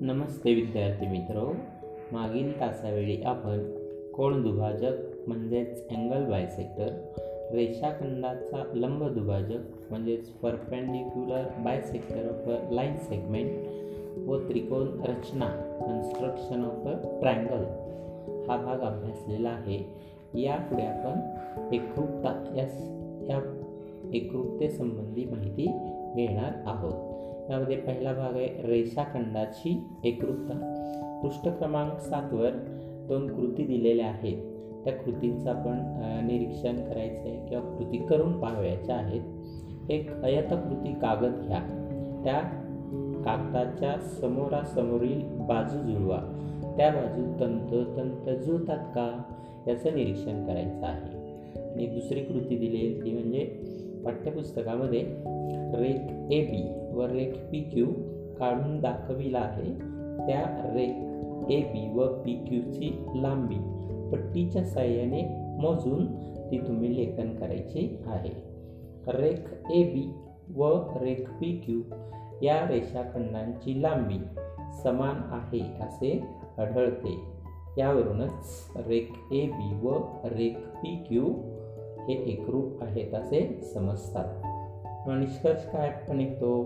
नमस्ते विद्यार्थी मित्र. मागील तासावेळी आपण कोण दुभाजक म्हणजेच अँगल बायसेक्टर रेषाखंडाचा लंब दुभाजक म्हणजेच perpendicular bisector of a line segment व त्रिकोण रचना कन्स्ट्रक्शन ऑफ अ ट्रँगल हा भाग अभ्यासलेला आहे. यापुढे आपण एकरूपता या या एकरूपतेसंबंधी माहिती घेणार आहोत. यामध्ये पहिला भाग आहे रेषाखंडाची एकरूपता पृष्ठ क्रमांक सातवर दोन कृती दिलेल्या आहेत. त्या कृतींचं आपण निरीक्षण करायचं आहे किंवा कृती करून पाहावयाच्या आहेत. एक अयतकृती कागद घ्या. त्या कागदाच्या समोरासमोरील बाजू जुळवा. त्या बाजू तंतोतंत तंत जुळतात का? याचं निरीक्षण करायचं आहे. आणि दुसरी कृती दिलेली ती म्हणजे पाठ्यपुस्तकामध्ये रेक ए बी व रेक पी क्यू काढून दाखविला आहे. त्या रेक ए बी व पी क्यूची लांबी पट्टीच्या साह्याने मोजून ती तुम्ही लेखन करायची आहे. रेख ए बी व रेख पी क्यू या रेषाखंडांची लांबी समान आहे असे आढळते. यावरूनच रेख ए बी व रेख पी क्यू हे एकरूप आहेत असे समजतात. निष्कर्ष काय पण निघतो.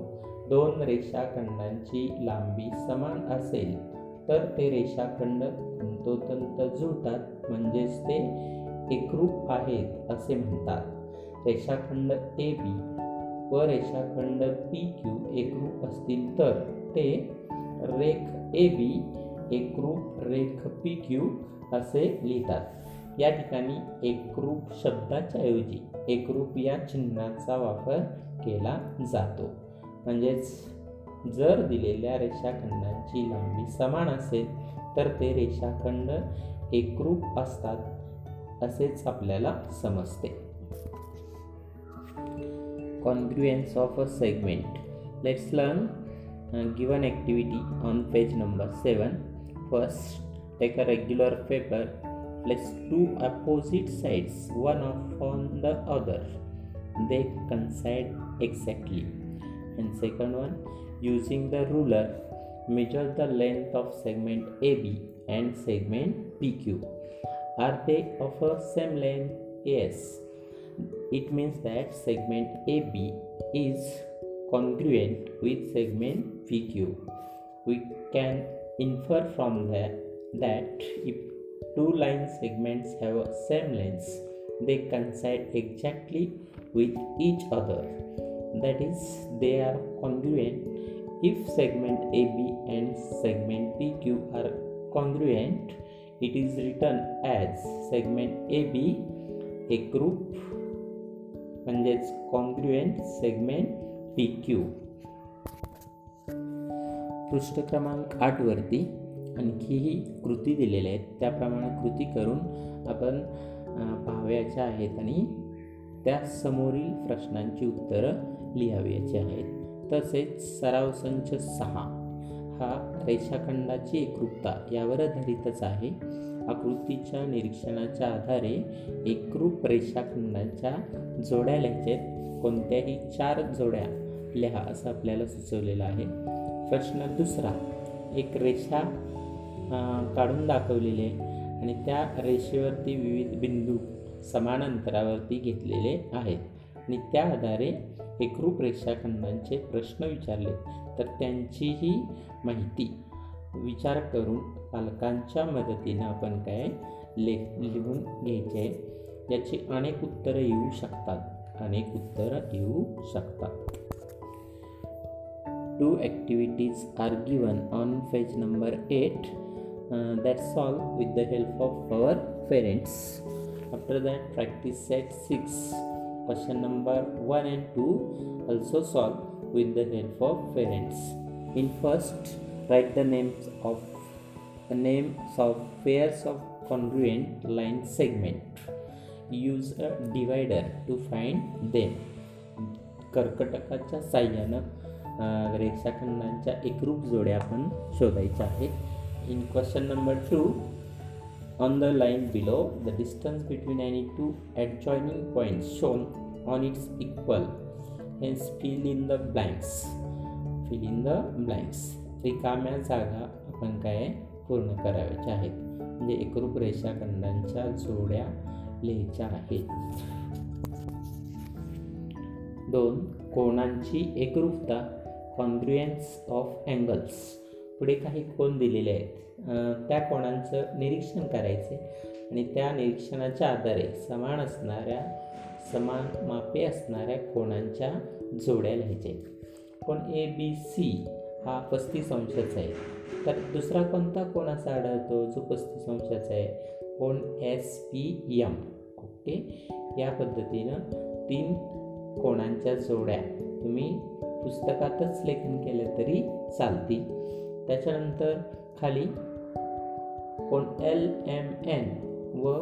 दोन रेषाखंडांची लांबी समान असेल तर ते रेषाखंड तंतोतंत जुळतात म्हणजेच ते एकरूप आहेत असे म्हणतात. रेषाखंड ए बी व रेषाखंड पी क्यू एकरूप असतील तर ते रेख ए बी एकरूप रेख पी क्यू असे लिहितात. या ठिकाणी एकरूप शब्दाच्या ऐवजी एकरूप या चिन्हाचा वापर केला जातो. म्हणजेच जर दिलेल्या रेषाखंडांची लांबी समान असेल तर ते रेषाखंड एकरूप असतात असेच आपल्याला समजते. Congruence of a segment let's learn given activity on page number seven first take a regular paper place two opposite sides one upon the other. They coincide exactly. And second one using the ruler measure the length of segment AB and segment PQ are they of a same length? Yes. It means that segment AB is congruent with segment PQ we can infer from that that if two line segments have same lengths they coincide exactly with each other that is they are congruent if segment AB and segment PQ are congruent it is written as segment AB a group म्हणजेच congruent segment P Q पृष्ठ क्रमांक आठवरती आणखीही कृती दिलेल्या आहेत त्याप्रमाणे कृती करून आपण पाहाव्याच्या आहेत आणि त्या समोरील प्रश्नांची उत्तरं लिहावयाची आहेत. तसेच सराव संच सहा हा रेषाखंडाची एकरूपता यावर आधारितच आहे. आकृतीच्या निरीक्षणाच्या आधारे एकरूप रेषाखंडाच्या जोड्या लिहायच्या कोणत्याही चार जोड्या लिहा असं आपल्याला सुचवलेलं आहे. प्रश्न दुसरा एक रेषा काढून दाखवलेले आणि त्या रेषेवरती विविध बिंदू समान अंतरावरती घेतलेले आहेत. आणि त्या आधारे एकरूप रेषाखंडांचे प्रश्न विचारले. तर त्यांचीही माहिती विचार करून पालकांच्या मदतीनं आपण काय ले लिहून घ्यायचे याची अनेक उत्तरं येऊ शकतात. अनेक उत्तरं येऊ शकतात. Two activities are given on page number eight uh, that's all with the help of our parents after that practice set 6 question number 1 and 2 also solve with the help of parents in first write the names of the names of pairs of congruent line segment use a divider to find them कर्कटकाच्या साह्यानं रेषाखंडांच्या एकरूप जोड्या आपण शोधायच्या आहेत In question number 2 On the line below, the distance between any two adjoining points shown on its equal. Hence, fill in the blanks. Fill in the blanks. रिकाम्या जागा आपण काय पूर्ण करायच्या आहेत म्हणजे एकरूप रेषाखंडांच्या जोड्या लिहायच्या आहेत दोन कोणांची एकरूपता कॉन्ग्रुएन्स ऑफ अँगल्स पुढे काही कोण दिलेले आहेत? त्या कोणांचं निरीक्षण करायचे आणि त्या निरीक्षणाच्या आधारे समान असणाऱ्या समान मापे असणाऱ्या कोणांच्या जोड्या लिहायचे. कोण ए बी सी हा पस्तीस अंशाचा आहे. तर दुसरा कोणता कोण असा आढळतो जो पस्तीस अंशाचा आहे? कोण एस पी एम ओके? या पद्धतीनं तीन कोणांच्या जोड्या तुम्ही पुस्तकातच लेखन केलं तरी चालतील. त्याच्यानंतर खाली कोण एल एम एन व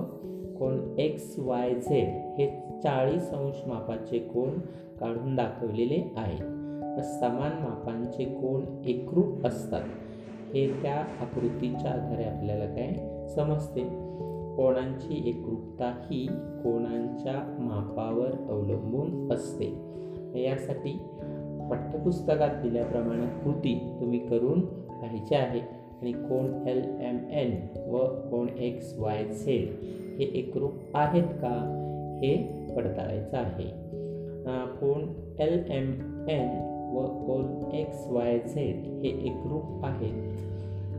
कोण एक्स वाय झेड हे चाळीस अंश मापाचे कोण काढून दाखवलेले आहेत. समान मापांचे कोण एकरूप असतात. हे त्या आकृतीच्या आधारे आपल्याला काय समजते? कोणांची एकरूपता ही कोणांच्या मापावर अवलंबून असते. यासाठी पाठ्यपुस्तकात दिल्याप्रमाणे कृती तुम्ही करून पाहिजे आहे आणि कोण एल एम एन व कोण एक्स वाय झेड हे एकरूप आहेत का? हे पडताळायचं आहे. कोण एल एम एन व कोण एक्स वाय झेड हे एकरूप आहेत.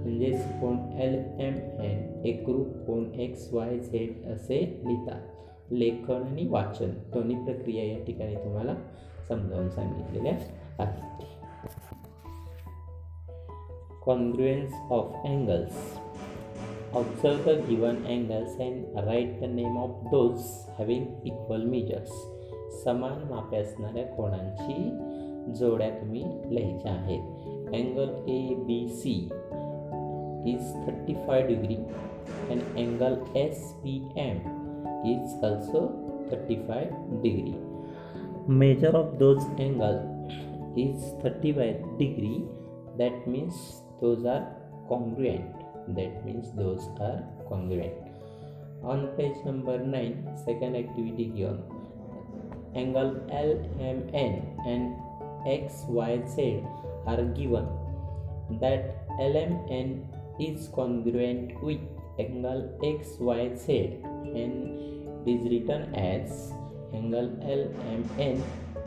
म्हणजेच कोण एल एम एन एकरूप कोण एक्स वाय झेड असे लिहितात. लेखन आणि वाचन दोन्ही प्रक्रिया या ठिकाणी तुम्हाला समजावून सांगितलेल्या आहेत. congruence of angles. Observe the given angles and write the name of those having equal measures. समान मापे असणाऱ्या कोणांची जोड्या तुम्ही लिहायच्या आहेत angle A B C is thirty five degree and angle S P M is also thirty five degree measure of those angle is 35 degree that means those are congruent. That means those are congruent. On page number 9 second activity given. Angle lmn and xyz are given. That lmn is congruent with angle xyz and is written as angle lmn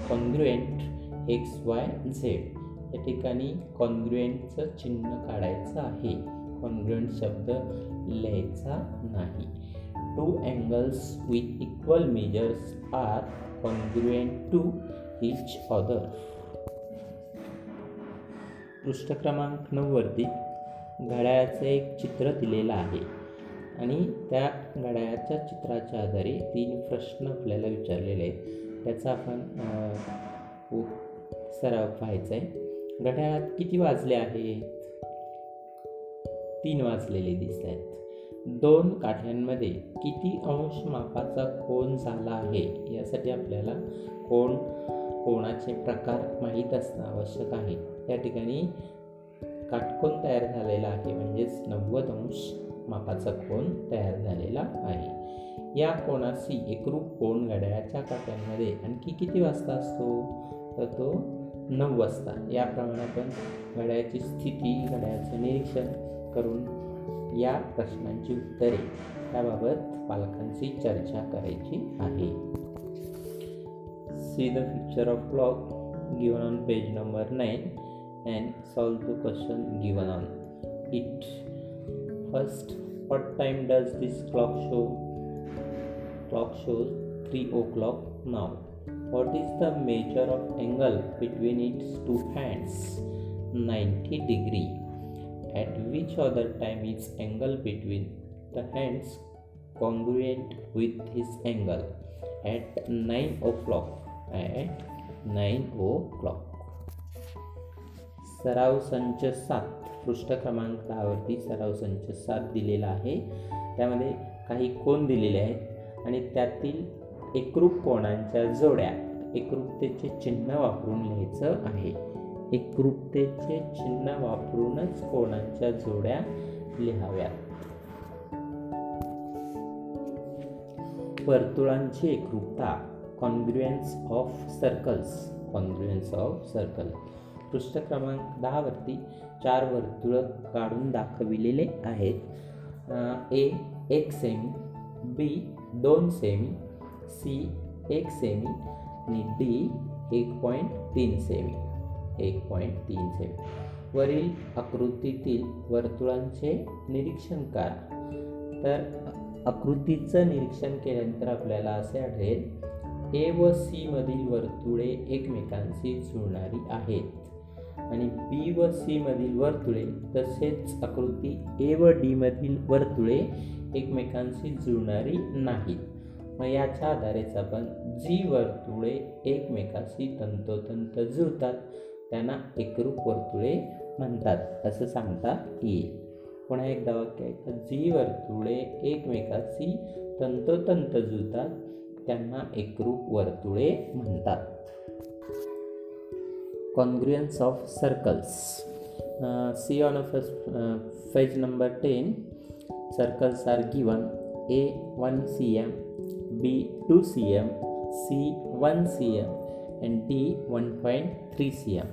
congruent xyz या ठिकाणी कॉन्ग्रुएंटचं चिन्ह काढायचं आहे. Congruent शब्द लिहायचा नाही. Two angles with equal measures are congruent to each other पृष्ठ क्रमांक नऊवरती घड्याळाचं एक चित्र दिलेलं आहे. आणि त्या घड्याळाच्या चित्राच्या आधारे तीन प्रश्न आपल्याला विचारलेले आहेत. त्याचा आपण सराव पाहायचा आहे. घड्याळात किती वाजले आहेत तीन वाजलेले दिसत आहेत दोन काठ्यांमध्ये किती अंश मापाचा कोण झाला आहे? यासाठी आपल्याला कोण कोणाचे प्रकार माहीत असणं आवश्यक आहे. या ठिकाणी काटकोन तयार झालेला आहे म्हणजेच नव्वद अंश मापाचा कोण तयार झालेला आहे. या कोणाशी एकरूप कोण घड्याळाच्या काट्यांमध्ये आणखी किती वाजता असतो? तर तो नऊ वाजता. याप्रमाणे आपण घड्याळाची स्थिती घड्याळाचं निरीक्षण करून या प्रश्नांची उत्तरे त्याबाबत पालकांची चर्चा करायची आहे. See the picture of clock given on page number nine and solve the question given on it first what time does this clock show? Clock shows 3 o'clock now. What is the measure of angle between its two hands 90 degree At which other time is angle between the hands congruent with his angle? At 9 o'clock. At 9 o'clock. सराव संच सात पृष्ठ क्रमांकावरती सराव संच सात दिलेला आहे त्यामध्ये काही कोण दिलेले आहेत आणि त्यातील एकरूप कोणांच्या जोड्या एकरूपतेचे चिन्ह वापरून लिहायचं आहे. एकरूपतेचे चिन्ह वापरूनच कोणाच्या जोड्या लिहाव्यात वर्तुळांची एकरूपता congruence of circles congruence of circle पृष्ठ क्रमांक दहावरती चार वर्तुळ काढून दाखविलेले आहेत. ए एक सेमी बी दोन सेमी सी एक सेमी आणि डी एक पॉईंट तीन सेमी एक पॉईंट तीन सेमी. वरील आकृतीतील वर्तुळांचे निरीक्षण करा. तर आकृतीचं निरीक्षण केल्यानंतर आपल्याला असे आढळेल ए व सी मधील वर्तुळे एकमेकांशी जुळणारी आहेत. आणि बी व सी मधील वर्तुळे तसेच आकृती ए व डी मधील वर्तुळे एकमेकांशी जुळणारी नाहीत. मग याच्या आधारेच आपण जी वर्तुळे एकमेकाशी तंतोतंत जुळतात. त्यांना एकरूप वर्तुळे म्हणतात असं सांगता येईल. पुन्हा एकदा वाक्य आहे जी वर्तुळे एकमेकाशी तंतोतंत जुळतात. त्यांना एकरूप वर्तुळे म्हणतात. Congruence of circles see on of page number ten circles are given A one C M b 2 cm c 1 cm and d 1.3 cm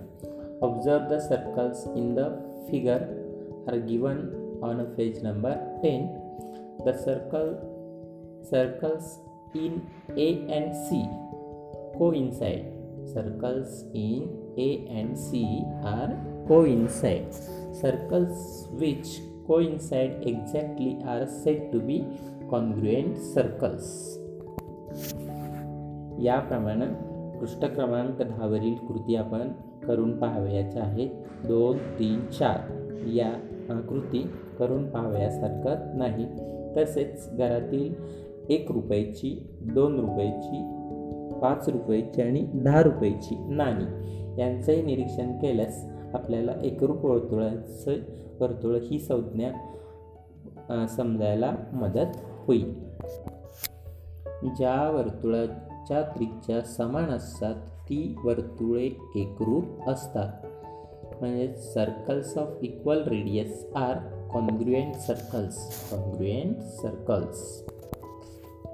observe the circles in the figure are given on page number 10 the circle circles in a and c coincide circles in A and C are coincide. Circles which coincide exactly are said to be congruent circles. याप्रमाणे पृष्ठ क्रमांक दहावरील कृती आपण करून पाहावयाच्या आहेत दोन तीन चार. या कृती करून पाहावयासारखं नाही. तसेच घरातील एक रुपयाची दोन रुपयाची पाच रुपयाची आणि दहा रुपयाची नाणी यांचंही निरीक्षण केल्यास आपल्याला एकरूप वर्तुळाचं वर्तुळ ही संज्ञा समजायला मदत होईल. ज्या वर्तुळात वर्तुळाच्या त्रिज्या समान असतात ती वर्तुळे एकरूप असतात. म्हणजे circles of equal radius are congruent circles congruent circles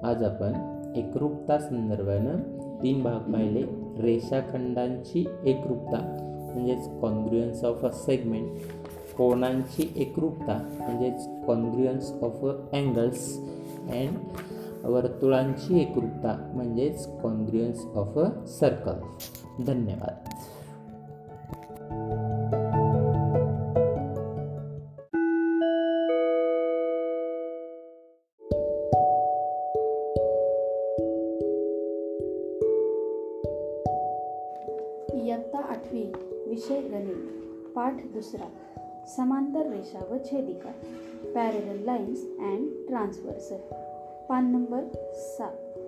आज आपण एकरूपता संदर्भानं तीन भाग पाहिले. रेषाखंडांची एकरूपता म्हणजेच कॉन्ग्रुएन्स ऑफ अ सेगमेंट कोणांची एकरूपता म्हणजेच congruence of a angles and वर्तुळांची एकरूपता म्हणजेच कॉन्ग्रियन्स ऑफ अ सर्कल धन्यवाद. इयत्ता आठवी विषय गणित पाठ दुसरा. समांतर रेषा व छेदिका. पॅरेलल लाईन्स अँड ट्रान्सवर्सल पान नंबर सात.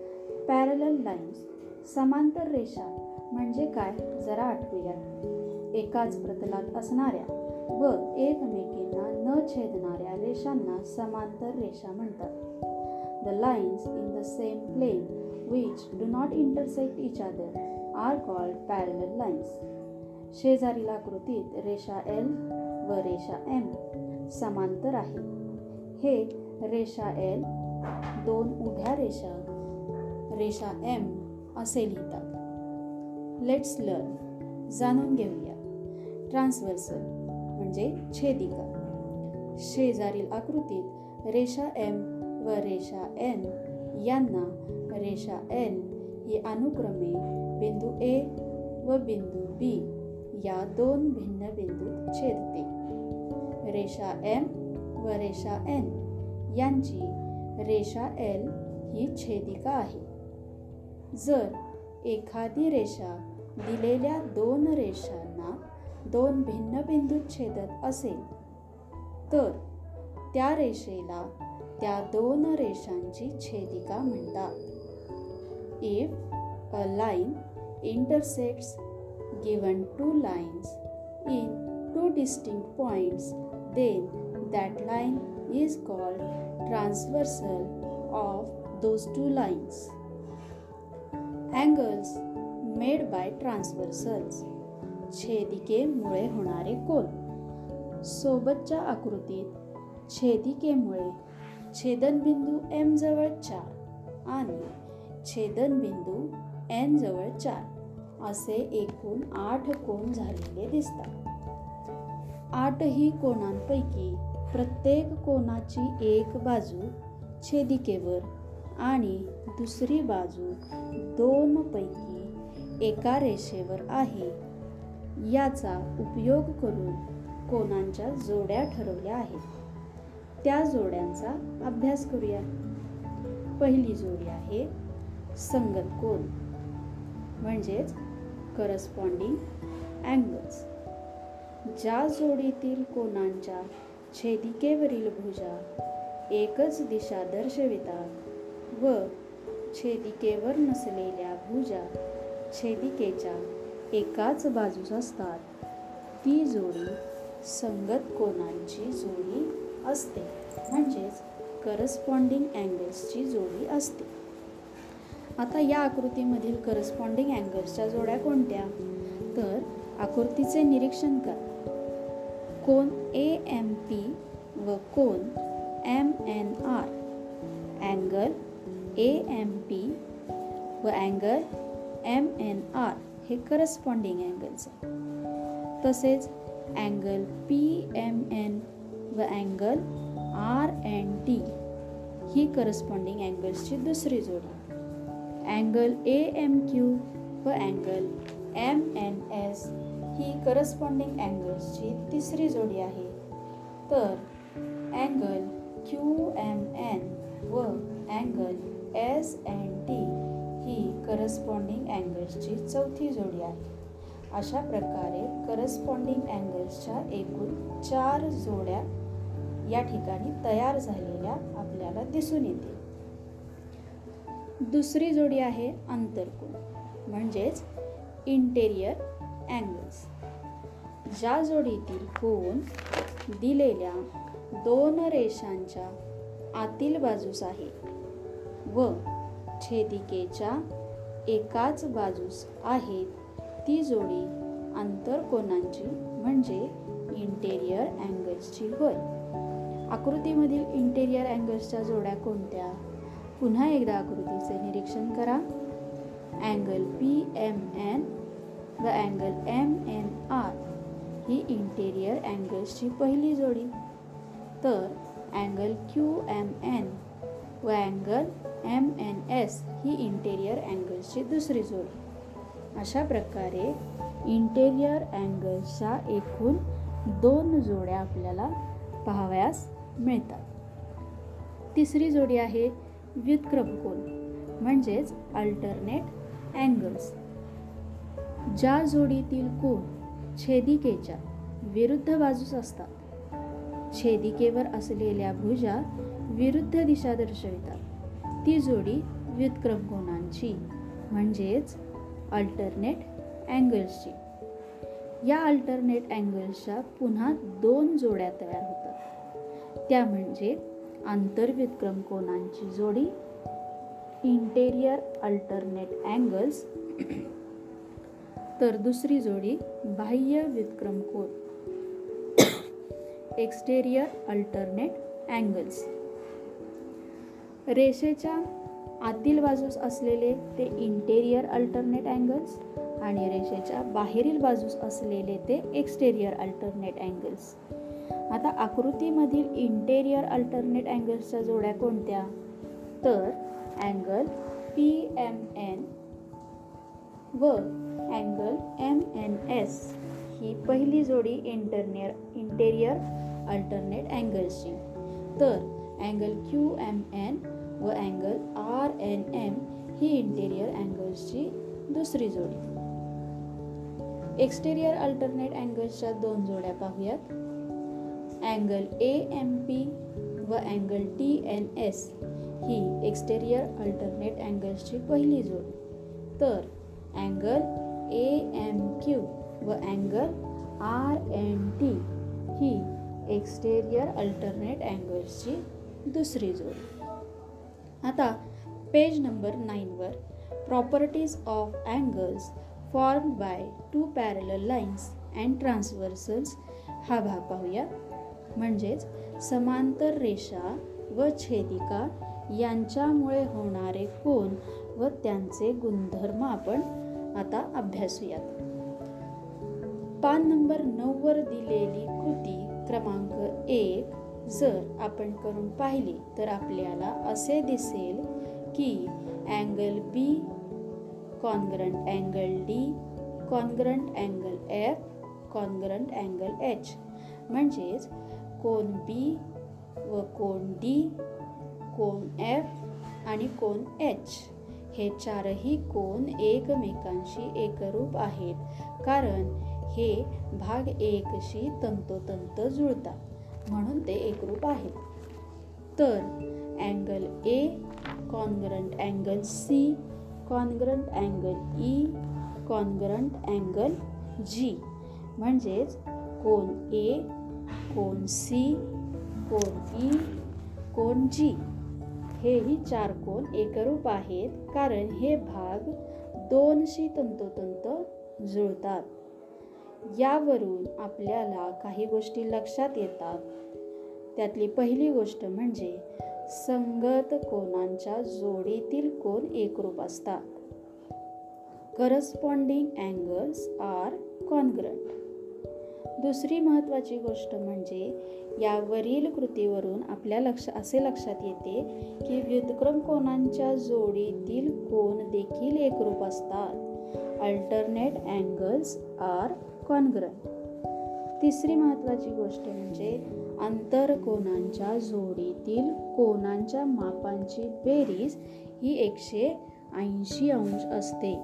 पॅरल लाईन्स समांतर रेषा म्हणजे काय? जरा आठवूया. एकाच प्रतलात असणाऱ्या व एकमेकींना न छेदणाऱ्या रेषांना समांतर रेषा म्हणतात. The lines in the same plane which do not intersect each other are called parallel lines शेजारील आकृतीत रेषा एल व रेषा एम समांतर आहे. हे रेषा एल दोन उभ्या रेषा रेषा एम असे लिहितात. लेट्स लर्न जाणून घेऊया. ट्रान्सवर्सल म्हणजे छेदिका. शेजारील आकृतीत रेषा एम व रेषा एन यांना रेषा एल ही अनुक्रमे बिंदू ए व बिंदू बी या दोन भिन्न बिंदूत छेदते. रेषा एम व रेषा एन यांची रेषा एल ही छेदिका आहे. जर एखादी रेषा दिलेल्या दोन रेषांना दोन भिन्न बिंदूत छेदत असेल तर त्या रेषेला त्या दोन रेषांची छेदिका म्हणतात. If a line intersects given two lines in two distinct points then that line is called transversal of those two lines. Angles made by transversals. छेदिकेमुळे होणारे कोन. सोबतच्या आकृतीत छेदिकेमुळे छेदनबिंदू एम जवळ चार आणि छेदनबिंदू एन जवळ चार असे एकूण आठ कोण झालेले दिसतात. आठही कोणांपैकी प्रत्येक कोणाची एक बाजू छेदिकेवर आणि दुसरी बाजू दोनपैकी एका रेषेवर आहे. याचा उपयोग करून कोणांच्या जोड्या ठरवल्या आहेत. त्या जोड्यांचा अभ्यास करूया. पहिली जोडी आहे संगत कोण म्हणजेच करस्पॉन्डिंग अँगल्स ज्या जोडीतील कोणांच्या छेदिकेवरील भुजा एकच दिशा दर्शवितात. व छेदिकेवर नसलेल्या भुजा छेदिकेच्या एकाच बाजूस असतात. ती जोडी संगत कोणांची जोडी असते? म्हणजेच करस्पॉन्डिंग अँगल्सची जोडी असते. आता या आकृतीमधील करस्पॉन्डिंग अँगल्सच्या जोड्या कोणत्या? तर आकृतीचे निरीक्षण करा. कोण ए एम पी व कोन M N R angle A M P व अँगल एम एन आर हे करस्पॉन्डिंग अँगल्स आहे. तसेच अँगल पी एम एन व अँगल आर एन टी ही करस्पॉन्डिंग अँगल्सची दुसरी जोडी अँगल ए एम क्यू व अँगल एम एन एस ही करस्पॉन्डिंग अँगल्सची तिसरी जोडी आहे. तर अँगल क्यू एम एन व अँगल एस एन टी ही करस्पॉन्डिंग अँगल्सची चौथी जोडी आहे. अशा प्रकारे करस्पॉन्डिंग अँगल्सच्या एकूण चार जोड्या या ठिकाणी तयार झालेल्या आपल्याला दिसून येतील. दुसरी जोडी आहे आंतरकोन म्हणजेच इंटेरियर अँगल्स ज्या जोडीतील कोन दिलेल्या दोन रेषांच्या आतील बाजूस आहे व छेदिकेच्या एकाच बाजूस आहेत ती जोडी आंतरकोनांची म्हणजे इंटेरियर अँगल्सची होय. आकृतीमधील इंटेरियर अँगल्सच्या जोड्या कोणत्या? पुन्हा एकदा आकृतीचे निरीक्षण करा. अँगल पी एम एन व अँगल एम एन आर ही इंटेरियर अँगल्सची पहिली जोडी. तर अँगल क्यू एम एन व अँगल एम एन एस ही इंटेरियर अँगल्सची दुसरी जोडी. अशा प्रकारे इंटेरियर अँगल्सच्या एकूण दोन जोड्या आपल्याला पाहावयास मिळतात. तिसरी जोडी आहे व्युत्क्रमकोन म्हणजेच अल्टरनेट अँगल्स ज्या जोडीतील कोण छेदिकेच्या विरुद्ध बाजूस असतात. छेदिकेवर असलेल्या भुजा विरुद्ध दिशा दर्शवितात. ती जोडी व्युत्क्रम म्हणजेच अल्टरनेट अँगल्सची या अल्टरनेट अँगल्सच्या पुन्हा दोन जोड्या तयार होतात. त्या म्हणजे आंतरव्युत्क्रम कोणांची जोडी इंटेरियर अल्टरनेट अँगल्स तर दुसरी जोडी बाह्य विक्रम कोर. एक्सटेरियर अल्टरनेट अँगल्स रेषेच्या आतील बाजूस असलेले ते इंटेरियर अल्टरनेट अँगल्स आणि रेषेच्या बाहेरील बाजूस असलेले ते एक्सटेरियर अल्टरनेट अँगल्स आता आकृतीमधील इंटेरियर अल्टरनेट अँगल्सच्या जोड्या कोणत्या? तर अँगल पी एम एन व अँगल एम एन एस ही पहिली जोडी इंटरनियर इंटेरियर अल्टरनेट अँगल्सची तर अँगल क्यू एम एन व अँगल आर एन एम ही इंटेरियर अँगल्सची दुसरी जोडी. एक्सटेरियर अल्टरनेट अँगल्सच्या दोन जोड्या पाहूयात. अँगल ए एम पी व अँगल टी एन एस ही एक्सटेरियर अल्टरनेट अँगल्सची पहिली जोडी. तर अँगल ए एम क्यू व अँगल आर एन टी ही एक्सटेरियर अल्टरनेट अँगल्सची दुसरी जोड. आता page number नाईनवर properties of angles form by two parallel lines and transversals हा भाग पाहूया. म्हणजेच समांतर रेषा व छेदिका यांच्यामुळे होणारे कोन व त्यांचे गुणधर्म आपण आता अभ्यासूयात. पान नंबर नऊवर दिलेली कृती क्रमांक एक जर आपण करून पाहिली तर आपल्याला असे दिसेल की angle B congruent angle D congruent angle F congruent angle H म्हणजेच कोन बी व कोन डी कोन एफ आणि कोन एच हे चारही कोण एकमेकांशी एकरूप आहेत. कारण हे भाग एकशी तंतोतंत जुळतात. म्हणून ते एकरूप आहेत. तर angle A congruent angle C congruent angle E congruent angle G म्हणजेच कोण ए कोन सी कोन ई e, कोन जी हेही चार कोण एकरूप आहेत कारण हे भाग दोनशी तंतोतंत जुळतात. यावरून आपल्याला काही गोष्टी लक्षात येतात. त्यातली पहिली गोष्ट म्हणजे संगत कोणांच्या जोडीतील कोण एकरूप असतात. करस्पॉन्डिंग अँगल्स आर कॉन्ग्रंट दुसरी महत्त्वाची गोष्ट म्हणजे यावरील कृतीवरून आपल्या लक्ष असे लक्षात येते की व्युतक्रम कोणांच्या जोडीतील कोण देखील एकरूप असतात. अल्टरनेट अँगल्स आर कॉन्ग्रंट तिसरी महत्त्वाची गोष्ट म्हणजे आंतरकोनांच्या जोडीतील कोणांच्या मापांची बेरीज ही एकशे ऐंशी अंश असते.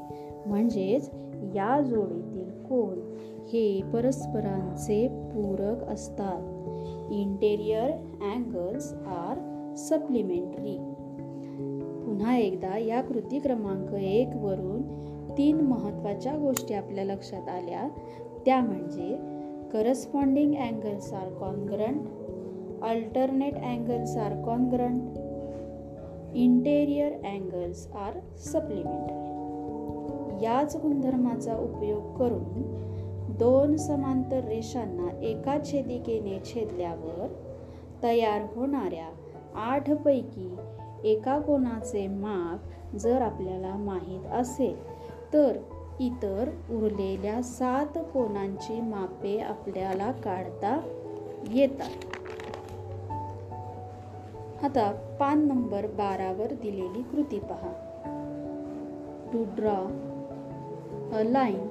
म्हणजेच या जोडीतील कोण हे परस्परांचे पूरक असतात. इंटेरियर अँगल्स आर सप्लिमेंटरी पुन्हा एकदा या कृती क्रमांक एक वरून तीन महत्त्वाच्या गोष्टी आपल्या लक्षात आल्या. त्या म्हणजे corresponding angles are congruent alternate angles are congruent interior angles are supplementary याच गुणधर्माचा उपयोग करून दोन समांतर रेषांना एका छेदिकेने छेदल्यावर तयार होणाऱ्या आठपैकी एका कोणाचे माप जर आपल्याला माहीत असेल तर इतर उरलेल्या सात कोणांची मापे आपल्याला काढता येतात. आता पान नंबर बारावर दिलेली कृती पहा. To draw a line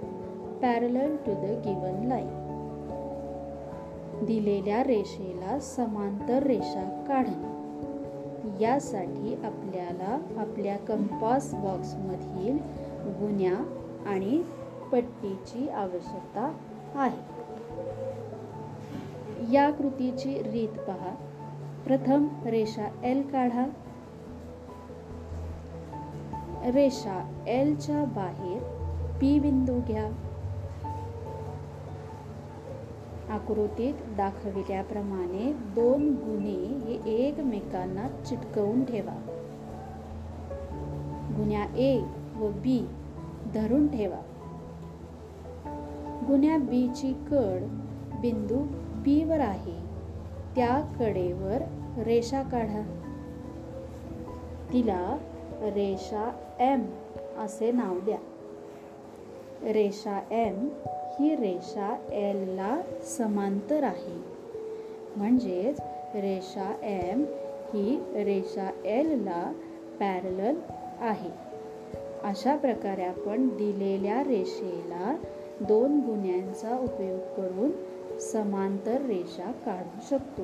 parallel to the given line दिलेल्या रेषेला समांतर रेषा काढणे यासाठी आपल्याला आपल्या कंपास बॉक्समधील गुन्या आणि पट्टीची आवश्यकता आहे. या कृतीची रीत पहा. प्रथम रेषा एल काढा. रेषा एलच्या बाहेर पी बिंदू घ्या. आकृतीत दाखविल्याप्रमाणे दोन गुन्हे हे एकमेकांना चिटकवून ठेवा. गुन्ह्या ए व बी धरून ठेवा. गुन्ह्या बीची कड बिंदू बीवर वर आहे. त्या कडेवर रेषा काढा. तिला रेषा एम असे नाव द्या. रेषा एम ही रेषा एलला समांतर आहे. म्हणजेच रेषा एम ही रेषा एलला पॅरलल आहे. अशा प्रकारे आपण दिलेल्या रेषेला दोन गुन्ह्यांचा उपयोग करून समांतर रेषा काढू शकतो.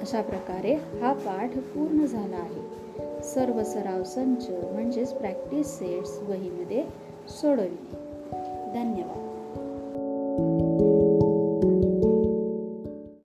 अशा प्रकारे हा पाठ पूर्ण झाला आहे. सर्व सराव संच म्हणजेच प्रॅक्टिस सेट्स वहीमध्ये सोडविले. धन्यवाद